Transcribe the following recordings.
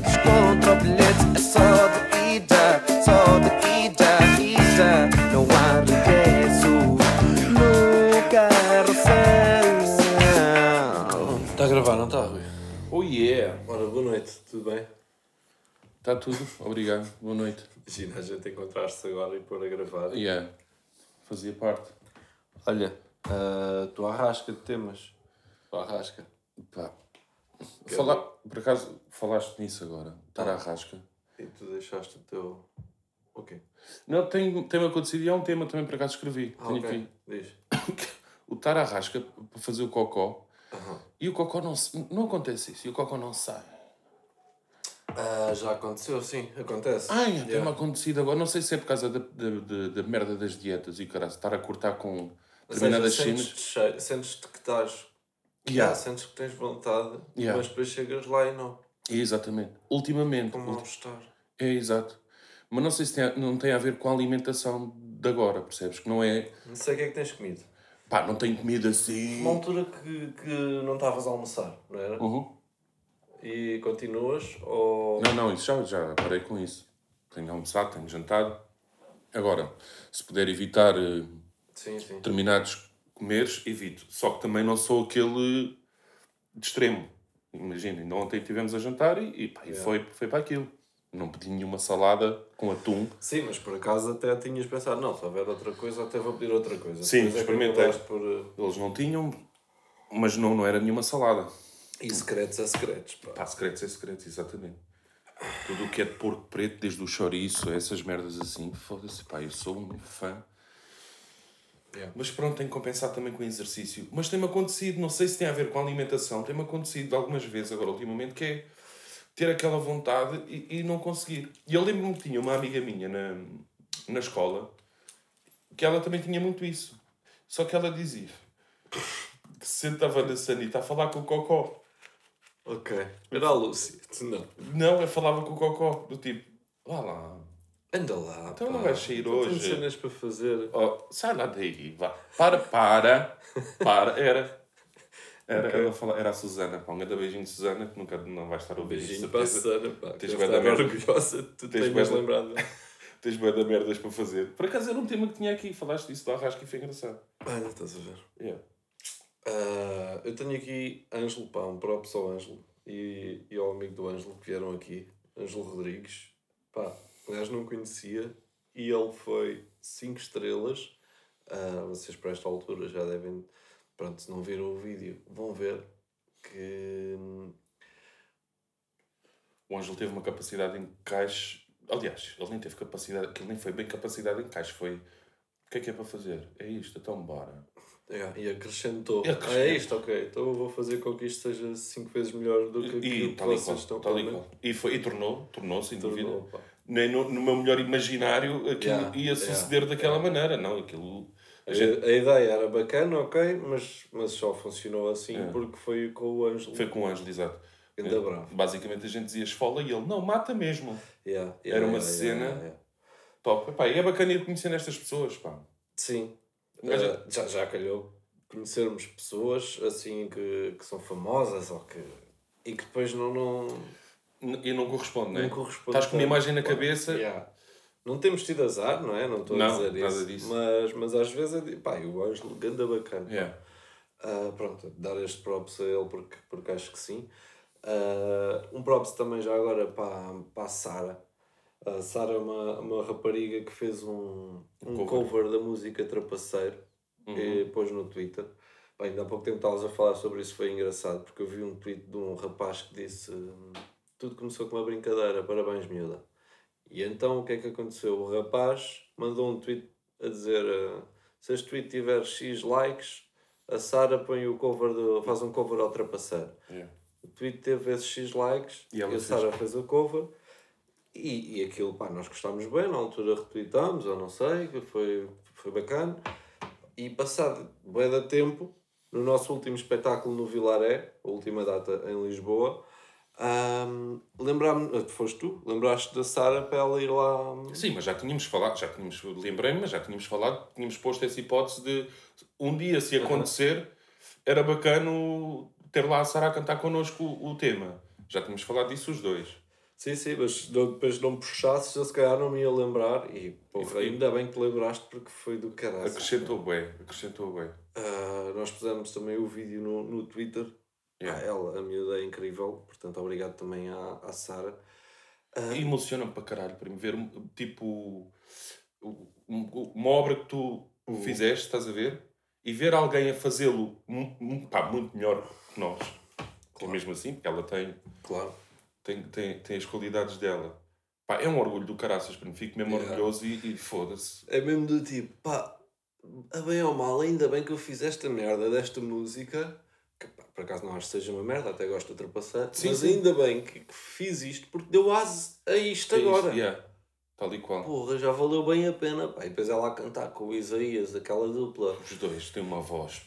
contra o bilhete. É só de ida, só de ida, ida. Não há regresso no carrossel. Está a gravar, não está, Rui? Oh yeah! Ora, boa noite, tudo bem? Está tudo, obrigado, boa noite. Imagina a gente encontrar-se agora e pôr a gravar. Yeah, fazia parte. Olha, uh, tu arrasca de temas. Tu arrasca. Pá. Falar, por acaso, falaste nisso agora, estar à rasca. E tu deixaste o teu. O quê? Não, tem, tem acontecido e é um tema também por acaso escrevi. Ah, Tenho ok. aqui. Diz. O estar à rasca para fazer o cocó e o cocó não, se- não acontece isso, e o cocó não sai. Ah, já aconteceu, sim, acontece. Yeah. tem-me acontecido agora, não sei se é por causa da, da, da, da merda das dietas e caralho, estar a cortar com Ou determinadas cenas. Sentes-te que estás. Yeah. Ah, sentes que tens vontade, Yeah. mas depois chegas lá e não. Exatamente. Ultimamente. Com ulti- mal-estar. É exato. Mas não sei se tem, a- não tem a ver com a alimentação de agora, percebes? Que não é. Não sei o que é que tens comido. Pá, não tenho comida assim. Uma altura que, que não estavas a almoçar, não era? Uhum. E continuas ou. Não, não, isso já, já parei com isso. Tenho almoçado, tenho jantado. Agora, se puder evitar eh, Sim, sim. determinados comeres, evito. Só que também não sou aquele de extremo. Imagina, ainda ontem estivemos a jantar e, e, pá, e foi, foi para aquilo. Não pedi nenhuma salada com atum. Sim, mas por acaso até tinhas pensado, não, se houver outra coisa, até vou pedir outra coisa. Sim, Depois é experimentei. acabaste Por, uh, Eles não tinham, mas não, não era nenhuma salada. E secretos é secretos, pá. Pá, secretos é secretos, exatamente. Tudo o que é de porco preto, desde o chouriço, essas merdas assim, foda-se, pá, eu sou um fã. Yeah. Mas pronto, tenho que compensar também com o exercício. Mas tem-me acontecido, não sei se tem a ver com a alimentação, tem-me acontecido algumas vezes agora, ultimamente, que é ter aquela vontade e, e não conseguir. E eu lembro-me que tinha uma amiga minha na, na escola que ela também tinha muito isso. Só que ela dizia que se sentava na sanita a falar com o cocó. Ok. Era a Lúcia. Não. Não, eu falava com o Cocó, do tipo, vá lá, Anda lá, Então pá. não vais sair Tenho hoje? cenas para fazer. oh, sai lá daí, vá, para, para, para, era. Era, Ok. ela fala, era a Susana, pá, um grande beijinho de Susana, que nunca não vai estar a ouvir Beijinho para a. Susana, pá. Tens está da merda. orgulhosa de tu Tens da- lembrado. Tens bué de merdas para fazer. Por acaso era um tema que tinha aqui, falaste disso do arrasco e foi engraçado. Olha, estás a ver. Yeah. Ah, eu tenho aqui Ângelo, um props ao Ângelo e, e ao amigo do Ângelo que vieram aqui, Ângelo Rodrigues. Pá, gajo não conhecia e ele foi 5 estrelas. Ah, vocês para esta altura já devem, pronto, se não viram o vídeo, vão ver que hum, O Ângelo teve uma capacidade de encaixe. Aliás, ele nem teve capacidade, aquilo nem foi bem capacidade de encaixe, foi. O que é que é para fazer? É isto, então bora. é, e acrescentou. E acrescentou. Ah, é isto, ok. Então eu vou fazer com que isto seja 5 vezes melhor do que E, aquilo que vocês qual, estão tal e. E, foi, e tornou, tornou, sem dúvida. Tornou, pá. Nem no, no meu melhor imaginário aquilo Yeah, ia suceder yeah, daquela yeah. maneira. Não, aquilo. A gente a ideia era bacana, ok, mas, mas só funcionou assim É. porque foi com o Ângelo. foi com o Ângelo, exato. Ganda bravo. Basicamente a gente dizia esfola e ele, não, mata mesmo. Era uma cena- Top. Epá, e é bacana ir conhecendo estas pessoas, pá. Sim. Mas Eh, já, já calhou conhecermos pessoas assim que, que são famosas ou que. e que depois não. não, E não corresponde, não é? não corresponde Estás com uma imagem na cabeça. yeah. Não temos tido azar, não é? Não estou a Não, dizer nada isso. disso. Mas, mas às vezes é de, pá, e o Ângelo, ganda bacana. Yeah. Ah, pronto, dar este props a ele porque, porque acho que sim. Ah, um props também já agora para, para a Sara. A Sara é uma, uma rapariga que fez um, um cover. cover. da música Trapaceiro e pôs no Twitter. Bem, ainda há pouco tempo estavas a falar sobre isso, foi engraçado, porque eu vi um tweet de um rapaz que disse hum, tudo começou com uma brincadeira, parabéns miúda. E então o que é que aconteceu? O rapaz mandou um tweet a dizer ah, se este tweet tiver X likes, a Sara põe o cover do, faz um cover ao trapaceiro. Yeah. O tweet teve esses X likes E e, a. Sara fez o cover e, e aquilo, pá, nós gostámos bem, na altura retweetámos, ou não sei, foi, foi bacana. E passado bué de tempo, no nosso último espetáculo no Vilaré, a última data em Lisboa, hum, lembrámos, foste tu, lembraste da Sara para ela ir lá. hum, Sim, mas já tínhamos falado, já tínhamos, lembrei-me, mas já tínhamos falado, tínhamos posto essa hipótese de um dia, se acontecer, era bacana ter lá a Sara a cantar connosco o, o tema. Já tínhamos falado disso os dois. Sim, sim, mas depois não me puxasses, eu se calhar não me ia lembrar. E, pô, E foi- ainda bem que te lembraste porque foi do caralho. Acrescentou bem, acrescentou bem. Ah, nós pusemos também o vídeo no, no Twitter. Yeah. Ah, ela, a miúda é incrível, portanto, obrigado também à, à Sara. Ah, emociona-me para caralho para me ver, tipo, um- um- uma obra que tu Uhum. fizeste, estás a ver? E ver alguém a fazê-lo pá, muito melhor que nós. É mesmo assim, porque ela tem, Claro. tem, tem, tem as qualidades dela. Pá, é um orgulho do caraças, para mim. Fico mesmo Yeah. orgulhoso e, e foda-se. É mesmo do tipo, pá, a bem ou mal, ainda bem que eu fiz esta merda desta música, por acaso não acho que seja uma merda, até gosto de ultrapassar, Sim, mas sim. ainda bem que, que fiz isto porque deu ase a isto É isto, agora. yeah, tal e qual. Porra, já valeu bem a pena. Pá. E depois ela a cantar com o Isaías, aquela dupla. Os dois têm uma voz.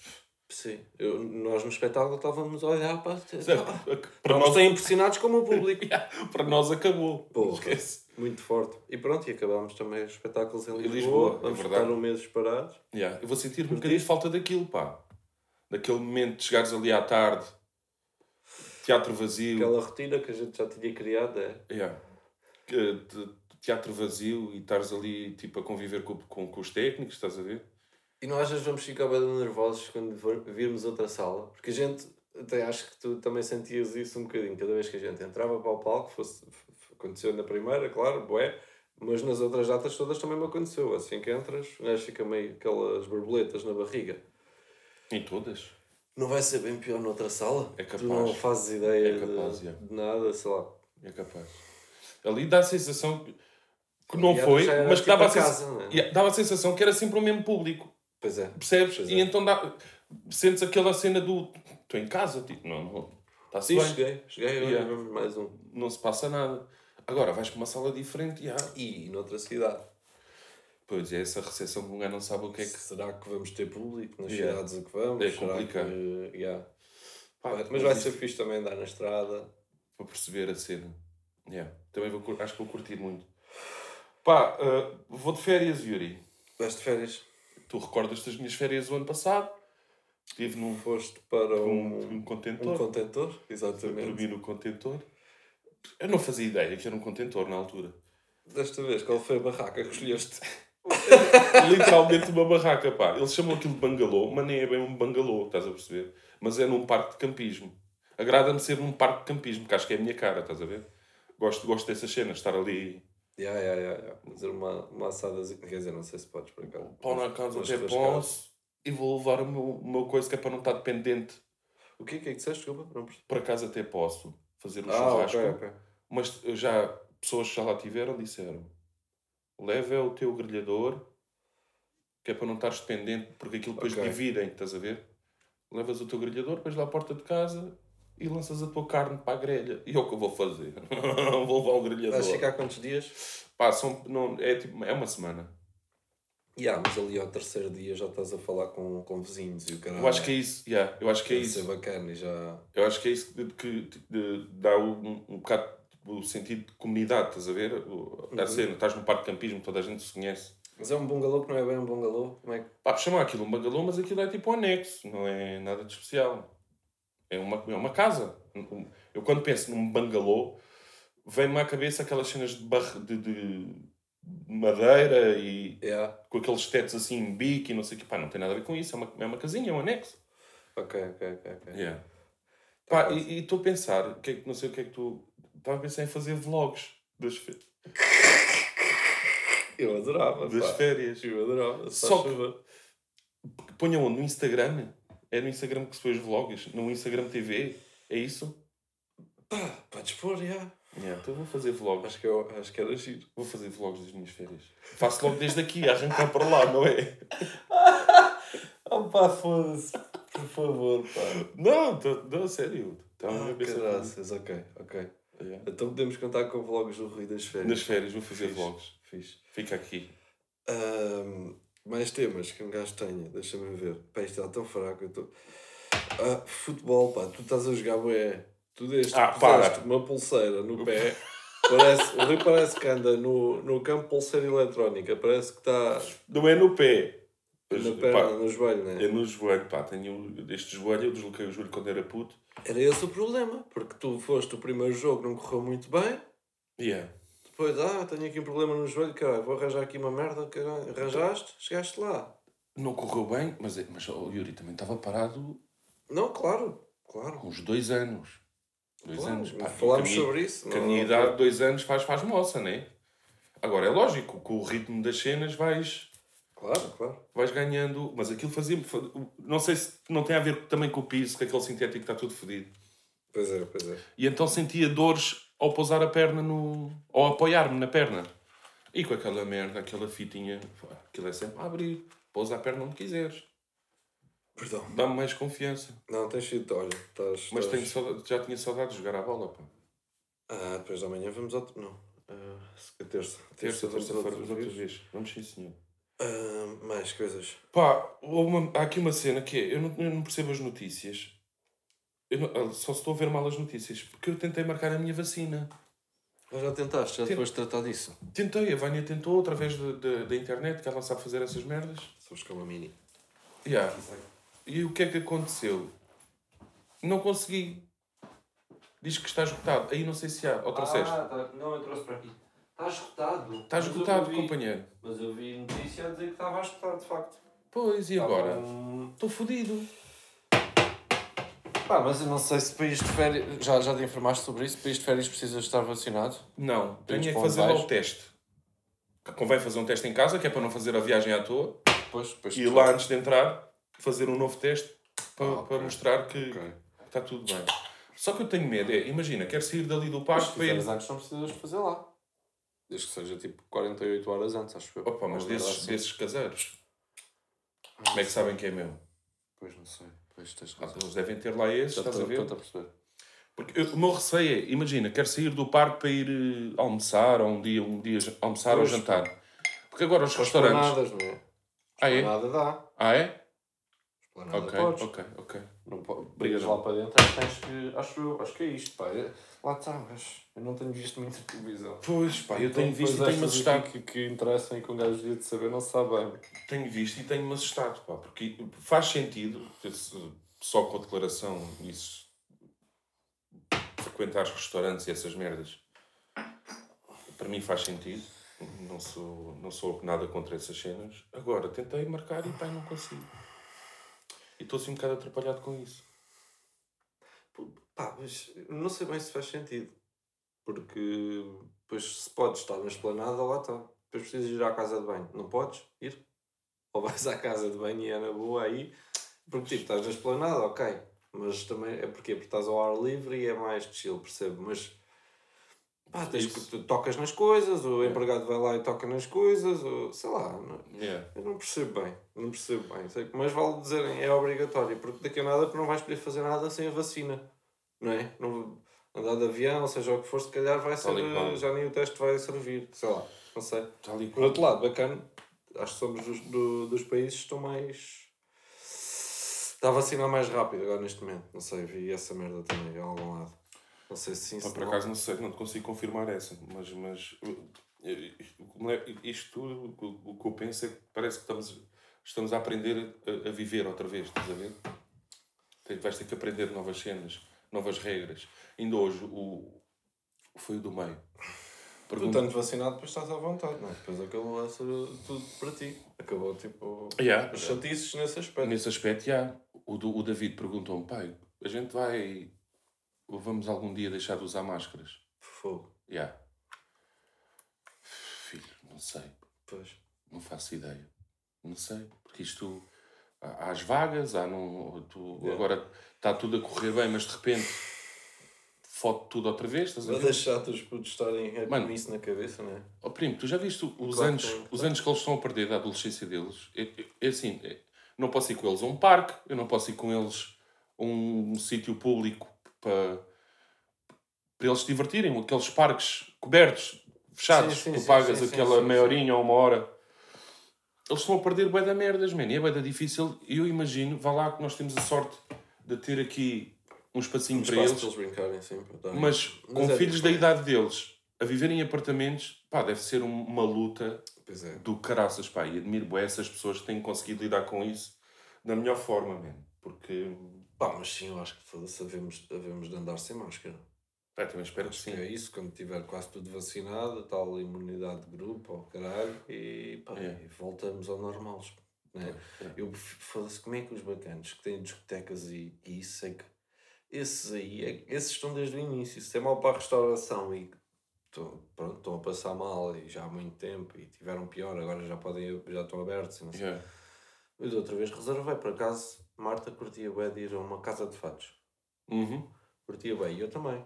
Sim, eu- nós no espetáculo estávamos a olhar para. Para Para nós, tão impressionados como o público. para nós acabou. Porra. Esquece. Muito forte. E pronto, e acabámos também os espetáculos em Em Lisboa. Lisboa, é Vamos verdade. estar um mês parados. Yeah, Eu vou sentir um bocadinho de falta daquilo, pá. Daquele momento de chegares ali à tarde, teatro vazio. Aquela rotina que a gente já tinha criado é. Yeah. Teatro vazio e estares ali tipo a conviver com, com, com os técnicos, estás a ver? E nós às vamos ficar bem nervosos quando virmos outra sala. Porque a gente, até acho que tu também sentias isso um bocadinho. Cada vez que a gente entrava para o palco, fosse, aconteceu na primeira, claro, bué. Mas nas outras datas todas também me aconteceu. Assim que entras, o gajo fica meio aquelas borboletas na barriga. Em todas. Não vai ser bem pior noutra sala? É Tu não capaz. fazes ideia É capaz, de, é. de nada, sei lá. É capaz. Ali dá a sensação que, que não foi, mas que tipo dava a, casa, sensação? Yeah, dava a sensação que era sempre o mesmo público. Pois é. Percebes? Pois E é. então dá, sentes aquela cena do. Estou em casa, tipo, não, não. Está-se Sim, bem, cheguei. Cheguei, olha, Yeah. mais um. não se passa nada. Agora vais para uma sala diferente e ah, E noutra cidade. Pois é, essa recepção que um gajo não sabe o que é que. Será que vamos ter público nas Yeah. cidades a que vamos? É Será complicado. que- yeah. Pá, mas mas vai isto- ser fixe também andar na estrada. para perceber a cena. Yeah. Também vou, acho que vou curtir muito. Pá, ah, vou de férias, Yuri. Vais de férias? Tu recordas das minhas férias do ano passado? Estive num Foste para um, um, um contentor. um contentor? Dormi Exatamente. no contentor. Eu não fazia ideia que era um contentor na altura. Desta vez, qual foi a barraca que escolheste? Literalmente uma barraca, pá. Eles chamam aquilo de bangalô, mas nem é bem um bangalô, estás a perceber? Mas é num parque de campismo. Agrada-me ser num parque de campismo, que acho que é a minha cara, estás a ver? Gosto, gosto dessas cenas, estar ali, Yeah, yeah, yeah, yeah. Fazer uma, uma assada. Quer dizer, não sei se podes cá. pau na casa até posso, e vou levar o meu, o meu coisa que é para não estar dependente. O que é que disseste? Desculpa, não. Para casa até posso fazer um Ah, churrasco, ok, ok. mas já pessoas que já lá tiveram disseram leva o teu grelhador que é para não estares dependente porque aquilo depois Ok. dividem, estás a ver? Levas o teu grelhador, vais lá à porta de casa e lanças a tua carne para a grelha. E é o que eu vou fazer. vou levar o grelhador. Vais ficar quantos dias? Pá, são, não, é, tipo, é uma semana. Yeah, mas ali ao terceiro dia já estás a falar com, com vizinhos e o caralho. Eu acho que é isso, yeah, eu acho que é isso. ser bacana e já. Eu acho que é isso que, que de- dá um, um bocado o sentido de comunidade, estás a ver? O- A Uhum. cena, estás num parque de campismo, toda a gente se conhece. Mas é um bungalô que não é bem um bungalô. Como é que. Pá, chamar aquilo um bangalô, mas aquilo é tipo um anexo, não é nada de especial. É uma, é uma casa. Eu quando penso num bangalô, vem-me à cabeça aquelas cenas de, barre, de, de madeira e Yeah. com aqueles tetos assim em bico e não sei o que. Pá, não tem nada a ver com isso, é uma, é uma casinha, é um anexo. Ok, ok, ok. ok. Yeah. Tá Pá, e estou a pensar, é que- não sei o que é que tu. Estava a pensar em fazer vlogs das, fe- Eu adorava. das pá. férias. Eu adorava. Só que-. Ponham? No Instagram? É no Instagram que se põe os vlogs? No Instagram TV? É isso? Pá, podes pôr, já. Yeah, então vou fazer vlogs. Acho que, eu, acho que era giro. Vou fazer vlogs das minhas férias. Faço logo desde aqui, arrancar para lá, não é? Oh pá, foda-se. Por favor, pá. Não, tô, não, sério. Estava Ah, a pensar caraças, ok, ok. Yeah. Então podemos contar com vlogs do Rui das férias. Nas férias vou fazer Fixe, vlogs. Fixe. Fica aqui. Ahm, mais temas que um gajo tenha, deixa-me ver. Pá, isto está tão fraco. Eu tô... Ah, futebol, pá, tu estás a jogar bué. Tu deste, Ah, para. uma pulseira no pé. Parece, o Rui parece que anda no, no campo pulseira eletrónica. Parece que está Não é no pé. na perna, pá, no joelho, né? é no joelho, pá. Tenho este joelho, eu desloquei o joelho quando era puto. Era esse o problema, porque tu foste o primeiro jogo, não correu muito bem, Yeah. Depois, ah, tenho aqui um problema no joelho, caralho, vou arranjar aqui uma merda, caralho. Arranjaste? Chegaste lá. Não correu bem, mas, é- mas o Yuri também estava parado Não, claro, claro. uns dois anos. Dois Claro, anos. Pá, falámos minha- sobre isso, Que a minha idade, dois anos, faz, faz moça, não é? Agora, é lógico, com o ritmo das cenas vais, Claro, claro. vais ganhando. Mas aquilo fazia Não sei se não tem a ver também com o piso, que aquele sintético está tudo fodido. Pois é, pois é. E então sentia dores ao pousar a perna no. ou apoiar-me na perna. E com aquela merda, aquela fitinha, aquilo é sempre a abrir. Pousa a perna onde quiseres. Perdão. Dá-me mais confiança. Não, tens sido, olha, estás. Mas estás- tenho saudade- já tinha saudade de jogar a bola, pá. Ah, depois da manhã vamos outro. Não. Ah, se- terça. Terça, vamos terça-feira, outra outra vez. vez. Vamos sim, senhor. Ah, mais coisas. Pá, uma- há aqui uma cena que é, eu não, eu não percebo as notícias. Eu não- ah, só estou a ver mal as notícias, porque eu tentei marcar a minha vacina. Mas já tentaste, já Tent- depois de tratar disso. Tentei, a Vânia tentou através de- de- da internet, que ela sabe fazer essas merdas. Sabes que é uma mini. Yeah. E o que é que aconteceu? Não consegui. Diz que está esgotado. Aí não sei se há. Ou trouxeste. tá, não, eu trouxe para aqui. Está esgotado. está esgotado, companheiro. Mas eu vi notícia a dizer que estava esgotado, de facto. Pois, e agora? Hum, Estou fodido. Pá, mas eu não sei se para ir de férias. Já, já te informaste sobre isso? Para ir de férias precisas estar vacinado? Não, tenho que fazer lá o teste. Convém fazer um teste em casa, que é para não fazer a viagem à toa. Depois, depois E lá antes de entrar, fazer um novo teste para, Ah, para mostrar que Ok. está tudo bem. Só que eu tenho medo, é, imagina, quero sair dali do parque para ir. antes não precisas fazer lá. Desde que seja tipo 48 horas antes, acho eu. Opa, mas Ou desses, assim. desses caseiros, como é que sabem que é meu? Pois não sei. Pois tens Ah, razão. Eles devem ter lá esses, estás a ver? estou a perceber. Porque eu- o meu receio é, imagina, quero sair do parque para ir eh, almoçar, ou um dia, um dia almoçar ou Pois. jantar. Porque agora os restaurantes. não é? Ah, é? Dá. Ah, é? Esplanada Ok, podes. ok, ok. Não pode. Obrigado. Brigas lá para dentro, tens que. Acho eu, acho que é isto, pá. É- Lá está, mas eu não tenho visto muita televisão. Pois, pá, eu Então, tenho visto e tenho-me assustado. Que, que interessam e que um gajo devia de saber, não sabe bem. Tenho visto e tenho-me assustado, pá, porque faz sentido, só com a declaração, isso, frequentar os restaurantes e essas merdas, para mim faz sentido. Não sou, não sou nada contra essas cenas. Agora, tentei marcar e pá, não consigo. Estou assim um bocado atrapalhado com isso. Pá, mas não sei bem se faz sentido. Porque, pois, se podes estar na esplanada, lá está. Depois precisas ir à casa de banho. Não podes ir? Ou vais à casa de banho e é na boa aí. Porque, tipo, estás na esplanada, ok. Mas também é porque, porque estás ao ar livre e é mais chill, percebo. Mas, pá, tens que, tu tocas nas coisas, o empregado vai lá e toca nas coisas, ou sei lá. Não, Yeah. eu não percebo bem, não percebo bem. Sei Mas vale dizerem é obrigatório, porque daqui a nada tu não vais poder fazer nada sem a vacina, não é? Não, andar de avião, seja o que for, se calhar vai ser, Tal já nem o teste vai servir, sei lá, não sei. Por outro lado, bacana, acho que somos dos, do- dos países que estão mais. Está a vacinar mais rápido agora neste momento, não sei, vi essa merda também a algum lado. Não sei se sim, Pá, se por não. acaso não sei, não te consigo confirmar essa, mas, mas isto tudo, o, o que eu penso é que parece que estamos, estamos a aprender a, a viver outra vez, estás a ver? Tem- Vais ter que aprender novas cenas, novas regras. Ainda hoje, o, foi o do meio. Tu Pergunta- estando vacinado, depois estás à vontade, não é? Depois acabou a ser tudo para ti. Acabou tipo. Yeah. As chatices nesse aspecto. Nesse aspecto, já. O, do- o David perguntou-me, pai, a gente vai. Vamos algum dia deixar de usar máscaras? Fogo. Já. Filho, não sei. Pois. Não faço ideia. Não sei. Porque isto. Há as vagas, há não. Tu, Yeah. Agora está tudo a correr bem, mas de repente. Foto tudo outra vez, estás Vai deixar os putos estarem Mano. com isso na cabeça, não é? Oh, primo, tu já viste os, Claro anos, os anos que eles estão a perder da adolescência deles? É, é- é assim, é- não posso ir com eles a um parque, eu não posso ir com eles a um, sítio público para, para eles se divertirem, aqueles parques cobertos, fechados, Sim, sim, tu sim, pagas sim, aquela meia horinha ou uma hora. Eles estão a perder bué da merdas, man, e é bué da difícil. E eu imagino, vá lá que nós temos a sorte de ter aqui um espacinho Um para espaço eles. para eles brincarem sempre. darem- Mas com é filhos da idade deles a viverem em apartamentos, pá, deve ser um- uma luta Pois é. do caraças, pá. E admiro bué essas pessoas que têm conseguido lidar com isso da melhor forma, mesmo. Porque, Pá, mas sim, eu acho que foda-se, havemos, havemos de andar sem máscara. Pá, também espero que Acho que sim. é isso, quando tiver quase tudo vacinado, tal imunidade de grupo, ao caralho, e, pá, É. e voltamos ao normal. Né? É. Eu foda-se, como é que os bacanos que têm discotecas e, e isso é que. Esses aí, é, esses estão desde o início. Se é mal para a restauração e estão, pronto, estão a passar mal e já há muito tempo e tiveram pior, agora já podem já estão abertos. e. Yeah. Eu da outra vez reservei, por acaso, Marta curtia bem de ir a uma casa de fatos. Uhum. Curtia bem, e eu também.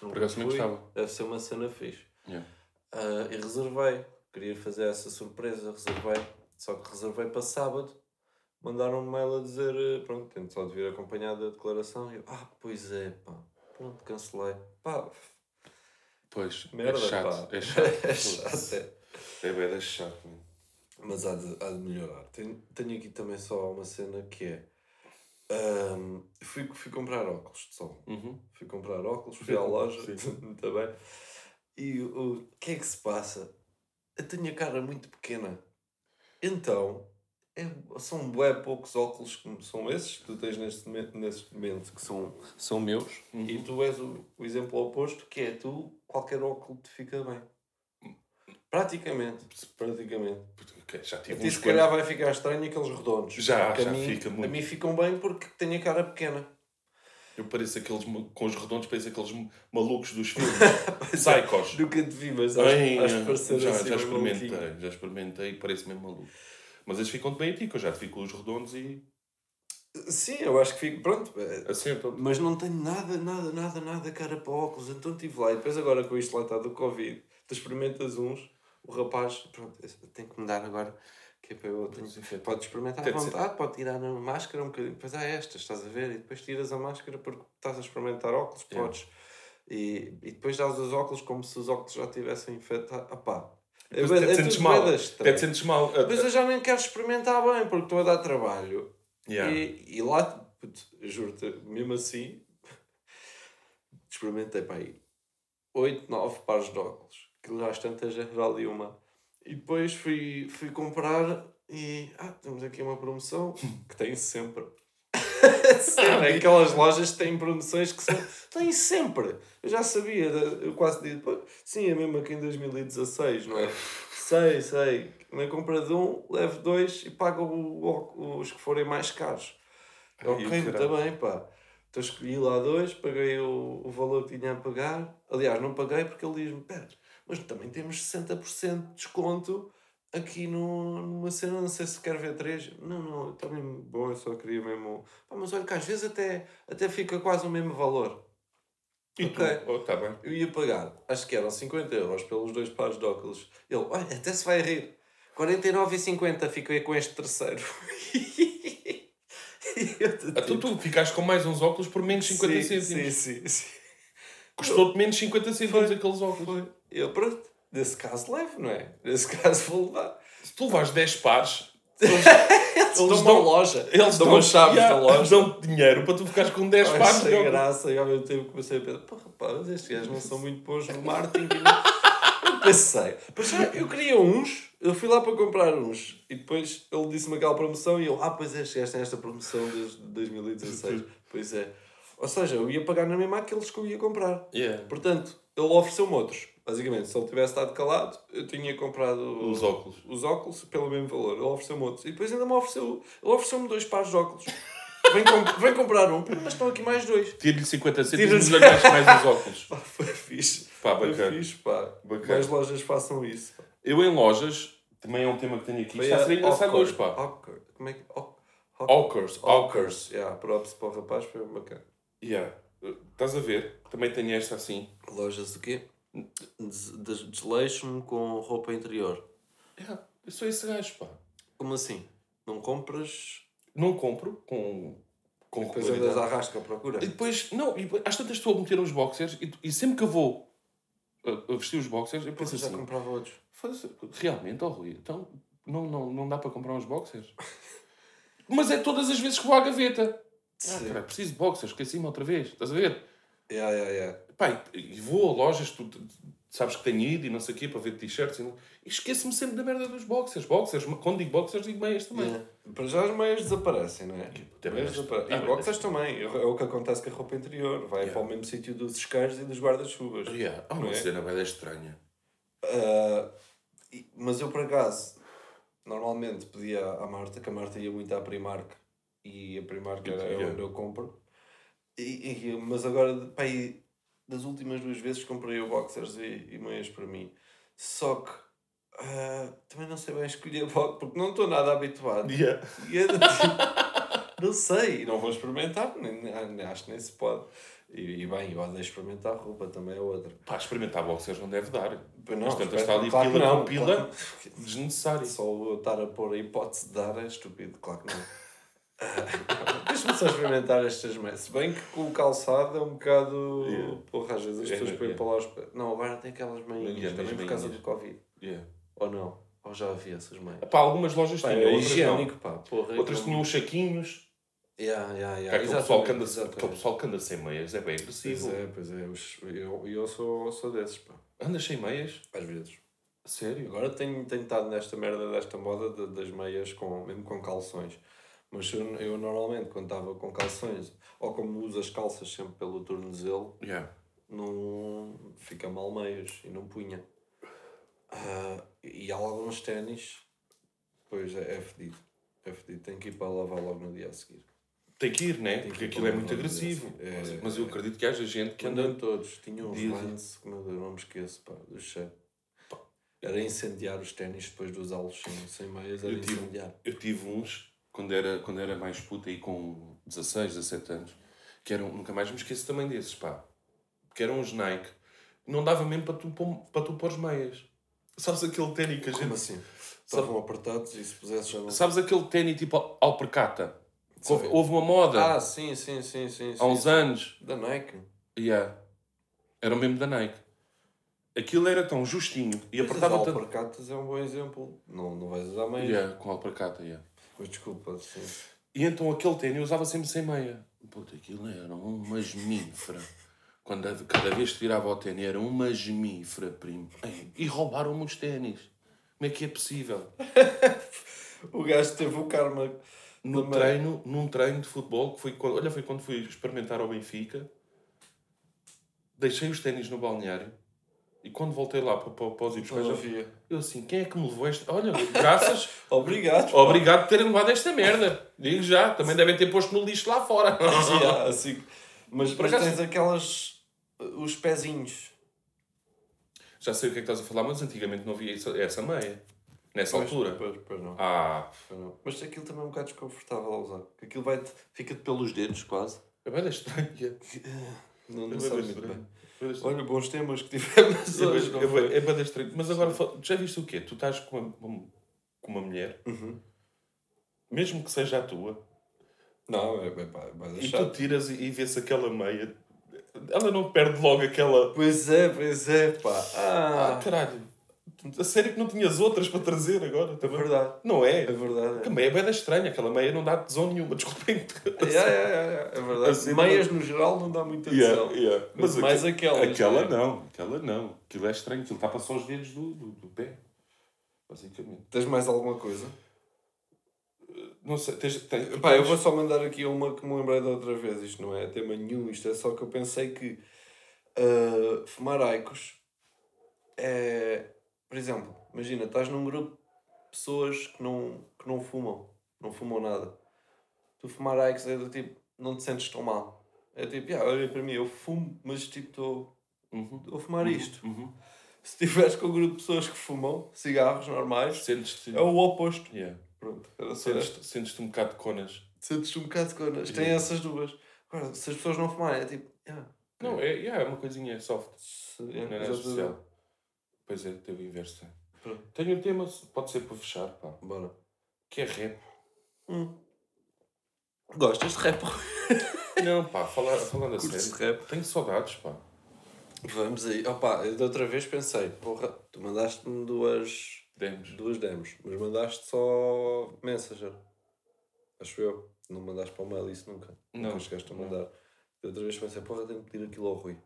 Por acaso gostava. Deve ser uma cena fixe. Yeah. Ah, e reservei. Queria fazer essa surpresa, reservei. Só que reservei para sábado. Mandaram um mail a dizer, eh, pronto, tenho só de vir acompanhado da declaração. E eu, ah, pois é, pá. Pronto, cancelei. Pá, Pois, merda, é chato. pá. É chato. é chato, é. É bem é chato, mano. Mas há de, há de melhorar. Tenho, tenho aqui também só uma cena que é. Ahm, fui, fui comprar óculos de sol. Uhum. Fui comprar óculos, fui à loja também. E o o que é que se passa? Eu tenho a cara muito pequena. Então, é, são bué poucos óculos que são esses que tu tens neste momento, neste momento que são, são meus. Uhum. E tu és o, o exemplo oposto, que é tu, qualquer óculo te fica bem. Praticamente. Praticamente. Ok, Já tive ti uns se calhar vai ficar estranho aqueles redondos. Já, Que já mim, fica muito. A mim ficam bem porque tenho a cara pequena. Eu pareço aqueles, com os redondos, pareço aqueles malucos dos filmes. Psychos. Nunca te vi, mas acho, acho parecer já, assim já experimentei, maluquinho. já experimentei e parece mesmo maluco. Mas eles ficam bem a ti, que eu já te fico os redondos e Sim, eu acho que fico. Pronto. é, assentam. Mas não tenho nada, nada, nada, nada cara para óculos. Então estive lá. E depois agora com isto lá está do Covid, tu experimentas uns, o rapaz, pronto, tenho que mudar agora. Que é para eu tenho, pode experimentar à Tem vontade, pode tirar a máscara um bocadinho. Depois há estas, estás a ver? E depois tiras a máscara porque estás a experimentar óculos, Yeah. podes. E, e depois dás os óculos como se os óculos já tivessem infectado. Ah pá. É, te é sentes mal. te sentes mal. Mas eu já nem quero experimentar bem porque estou a dar trabalho. Yeah. E, e lá, juro-te, mesmo assim, experimentei para aí 8, 9 pares de óculos. Aquilo já às tantas já era ali uma. E depois fui, fui comprar e. Ah, temos aqui uma promoção que tem sempre. sempre. Aquelas lojas que têm promoções que são. têm sempre. Eu já sabia, eu quase disse. "Pô, Sim, é mesmo aqui em 2016, não é? Sei, sei. Na compra de um, levo dois e pago o- os que forem mais caros. Ai, ok, muito bem, pá. Então escolhi lá dois, paguei o, o valor que tinha a pagar. Aliás, não paguei porque ele diz-me: pera, mas também temos 60% de desconto aqui no, numa cena, não sei se quer ver três. Não, não, está mesmo bom, eu só queria mesmo. Pá, mas olha que às vezes até, até fica quase o mesmo valor. E tu? Ok. Oh, tá bem. Eu ia pagar, acho que eram 50 euros pelos dois pares de óculos. Ele, olha, até se vai rir. 49,50 fiquei com este terceiro. E te Ah, tu, ficaste com mais uns óculos por menos 50 sim, cêntimos. Sim, sim, sim. Custou-te menos 50 cêntimos aqueles óculos. Foi. Eu, pronto, nesse caso levo, não é? Nesse caso vou levar. Se tu levares 10 pares, Eles, dão uma dão- loja. eles dão dão as chaves yeah, da loja. dão dinheiro para tu ficares com 10 Ai, pares sem graça. E ao mesmo tempo comecei a pensar, mas estes gajos não são muito bons no marketing. Eu pensei, mas eu queria uns, eu fui lá para comprar uns. E depois ele disse-me aquela promoção e eu, ah, pois é, estes têm esta promoção desde 2016. pois é. Ou seja, eu ia pagar na mesma aqueles que eu ia comprar. Yeah. Portanto, ele ofereceu-me outros. Basicamente, se ele tivesse estado calado, eu tinha comprado Os óculos. os óculos pelo mesmo valor. Ele ofereceu-me outros. E depois ainda me ofereceu. Ele ofereceu-me dois pares de óculos. Vem, vem comprar um, mas estão aqui mais dois. Tira-lhe 50 cêntimos e gastas mais os óculos. Pá, foi fixe. Pá, Foi bacana. fixe, pá. Bacana. Mais lojas façam isso. pá. Eu em lojas, também é um tema que tenho aqui. Foi Está a ser engraçado hoje, pá. Awkward. Como é que. Awk- Hawkers. Hawkers. Awkers. Yeah, props para o rapaz, foi bacana. Yeah. Estás a ver? Também tenho esta assim. Lojas do quê? Des- des- Desleixo-me com roupa interior. Yeah. Eu sou esse gajo, pá. Como assim? Não compras. Não compro com, com Depois andas à rasca à procura. E depois, não, e depois, às tantas estou a meter uns boxers e, e sempre que eu vou a, a vestir os boxers, eu penso já assim, comprava outros. "Foda-se, realmente, ó Rui, então não, não, não dá para comprar uns boxers? Mas é todas as vezes que vou à gaveta. Ah, Sim. cara, preciso de boxers, esqueci-me outra vez, estás a ver? Yeah, yeah, yeah. Pá, e, vou a lojas, tu, sabes que tenho ido e não sei o quê para ver t-shirts e, não- e esqueço-me sempre da merda dos boxers. Boxers, quando digo boxers, digo meias também. Yeah. Para já as meias desaparecem, não é? puta, Meias desaparecem. Ah, E boxers também. É o que acontece com a roupa interior. Vai Yeah. para o mesmo sítio dos isqueiros e dos guarda-chuvas. Yeah. Há uma é? cena bem estranha. E- mas eu, por acaso, normalmente pedia à Marta, que a Marta ia muito à Primark. E a Primark era Yeah. onde eu compro. E, e- mas agora, pá, aí, das últimas duas vezes comprei o boxers e, e meias para mim. Só que ah, também não sei bem escolher boxers, porque não estou nada habituado. Yeah. E é tipo, não sei, não vou experimentar, nem, acho que nem se pode. E, e bem, eu odeio experimentar roupa, também é outra. Pá, experimentar boxers não deve dar. Pois Mas tanto está ali claro pila não, com pila, claro desnecessário. Só estar a pôr a hipótese de dar é estúpido, claro que não. Deixa-me só experimentar estas meias. Se bem que com o calçado é um bocado. Yeah. Porra, às vezes as pessoas põem para lá os pés. Não, agora tem aquelas meinhas Yeah, também por causa do Covid. Yeah. Ou não? Ou já havia essas meias? Pá, algumas lojas Pá, tinham, é outras higiênico, pá. Porra, Outras tinham uns saquinhos. Yeah, yeah, Cá, yeah. aquele, pessoal que anda, exatamente, aquele pessoal que anda sem meias é bem Pois agressivo. é, pois é. os- Eu, eu sou, sou desses, pá. Andas sem meias? Às vezes. Sério? Agora tenho, tenho estado nesta merda desta moda de- das meias, com, mesmo com calções. Mas eu, eu normalmente, quando estava com calções, ou como uso as calças sempre pelo tornozelo, Yeah. não fica mal meias e não punha. Ah, e há alguns ténis, pois é, é fedido. É fedido, tenho que ir para lavar logo no dia a seguir. Tem que ir, né? Tem que Porque aquilo é muito agressivo. é, mas, mas eu é. acredito que haja gente que anda. todos, tinham uns Dizem. Vans, que meu Deus, não me esqueço, pá, do cheiro. Era incendiar os ténis depois de usá-los sem, sem meias, era Eu tive- incendiar. Eu tive uns, quando era, quando era mais puta aí com 16, 17 anos, que eram, nunca mais me esqueço também desses, pá. Que eram uns Nike. Não dava mesmo para tu, pôr- para tu pôr as meias. Sabes aquele ténis que a gente. Como assim? Estavam apertados e se pusesse já não. Sabes aquele ténis tipo alpercata? Houve, houve uma moda Ah, sim, sim, sim, sim. há uns sim. anos. Da Nike. Yeah. Era o mesmo da Nike. Aquilo era tão justinho e Mas apertava as tanto. alparcatas é um bom exemplo. Não, não vais usar meias. Yeah, com alpercata, yeah. Mas desculpa, sim. E então aquele ténis eu usava sempre sem meia. Puta, aquilo era uma gemífera. Quando, cada vez que tirava o ténis era uma gemífera, primo. E roubaram-me os ténis. Como é que é possível? O gajo teve o karma. No Também. treino, num treino de futebol, que foi quando, olha, foi quando fui experimentar ao Benfica, deixei os ténis no balneário e quando voltei lá para, para, para os Não havia. eu assim, quem é que me levou esta? Olha, graças, Obrigado. obrigado por terem levado esta merda. Digo já, também devem ter posto no lixo lá fora. Yeah, assim. Mas, acaso- tens aquelas. uh, Os pezinhos. Já sei o que é que estás a falar, mas antigamente não havia essa meia. Nessa Pois, altura. Pois, pois não. Ah, Pois não. Mas aquilo também é um bocado desconfortável a usar. Porque aquilo vai fica-te pelos dedos quase. é bem estranha. Não, É não bem sei muito estranho. bem. É. Olha, bons temas que tivemos É hoje. é bué estranho. Mas agora, já viste o quê? Tu estás com uma, com uma mulher, Uhum. mesmo que seja a tua, Não, é, é, pá, é e tu tiras e, e vês aquela meia, ela não perde logo aquela. Pois é, pois é, pá. Ah, Ah, caralho, a sério que não tinhas outras para trazer agora é também? verdade. Não é? É verdade. A meia é bem estranha, aquela meia não dá tesão nenhuma, desculpem. É, é, é, é, é verdade. Assim, Meias no geral não dá muita atenção. Yeah, yeah. Mas Mas mais aque- aquelas. Aquela né? não, aquela não. Aquilo é estranho, aquilo tapa só os dedos do, do, do pé. Basicamente. Tens mais alguma coisa? Não sei, tens, tens, Pá, eu vou só mandar aqui uma que me lembrei da outra vez. Isto não é tema nenhum, isto é só que eu pensei que ah, fumar aicos é. Por exemplo, imagina, estás num grupo de pessoas que não, que não fumam, não fumam nada. Tu fumar aicos é do tipo, não te sentes tão mal. É tipo, ah, olhem para mim, eu fumo, mas tipo, estou Uhum. a fumar isto. Uhum. Se estiveres com um grupo de pessoas que fumam cigarros normais, Sentes-te é o oposto. yeah. Pronto, esta. sentes sentes um bocado de conas. Sentes-te um bocado de conas. Tem essas duas. Agora, se as pessoas não fumarem, é tipo. Yeah, Não, é, yeah, é uma coisinha soft. se, Não yeah, é nada exatamente. especial. Pois é, teve o inverso. tem. Pronto. Tenho um tema, pode ser para fechar, pá. Bora. Que é rap. Hum. Gostas de rap? Não, pá, falar, falando a Curtes sério. de rap? Tenho saudades, pá. Vamos aí. Opa, eu da outra vez pensei, porra, tu mandaste-me duas, Demos. duas demos, mas mandaste só Messenger. Acho eu. Não mandaste para o mail isso nunca. Não, Nunca chegaste a não. mandar. Da outra vez pensei, porra, tenho que pedir aquilo ao Rui.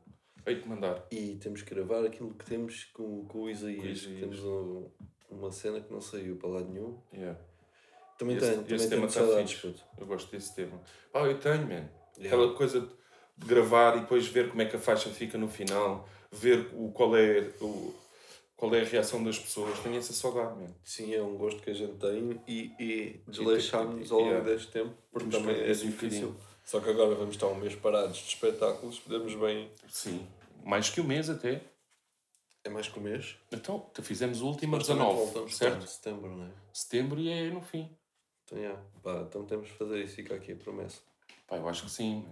Hei de mandar. E temos que gravar aquilo que temos com, com o Isaías. Com Isaías. Temos um- uma cena que não saiu para lado nenhum. Yeah. Também Esse- tenho, esse também tema tá fixe. puto. Eu gosto desse tema. Pá, eu tenho, man. Yeah. Aquela coisa de gravar e depois ver como é que a faixa fica no final, ver o, qual, é, o, qual é a reação das pessoas. Tenho essa saudade, man. Sim, é um gosto que a gente tem e, e desleixámos ao longo Yeah. deste tempo, porque Temos também é um difícil. bocadinho. Só que agora vamos estar um mês parados de espetáculos, podemos bem. Sim. Mais que um mês até. É mais que um mês. Então, fizemos o último a Supostamente 19, voltamos certo? em setembro, não é? Setembro e é no fim. Então, yeah. Pá, então temos de fazer isso, fica aqui a promessa. Pá, eu acho que sim.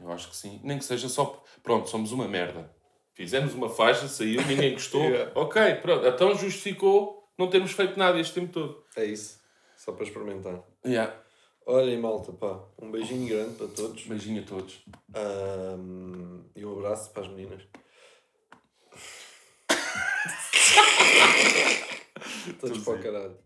Eu acho que sim. Nem que seja só. Pronto, somos uma merda. Fizemos uma faixa, saiu, ninguém gostou. Yeah. Ok, pronto. Então justificou não termos feito nada este tempo todo. É isso, só para experimentar. Yeah. Olhem, malta, pá, um beijinho grande para todos Beijinho a todos. Ahm, e um abraço para as meninas. Todos para o caralho.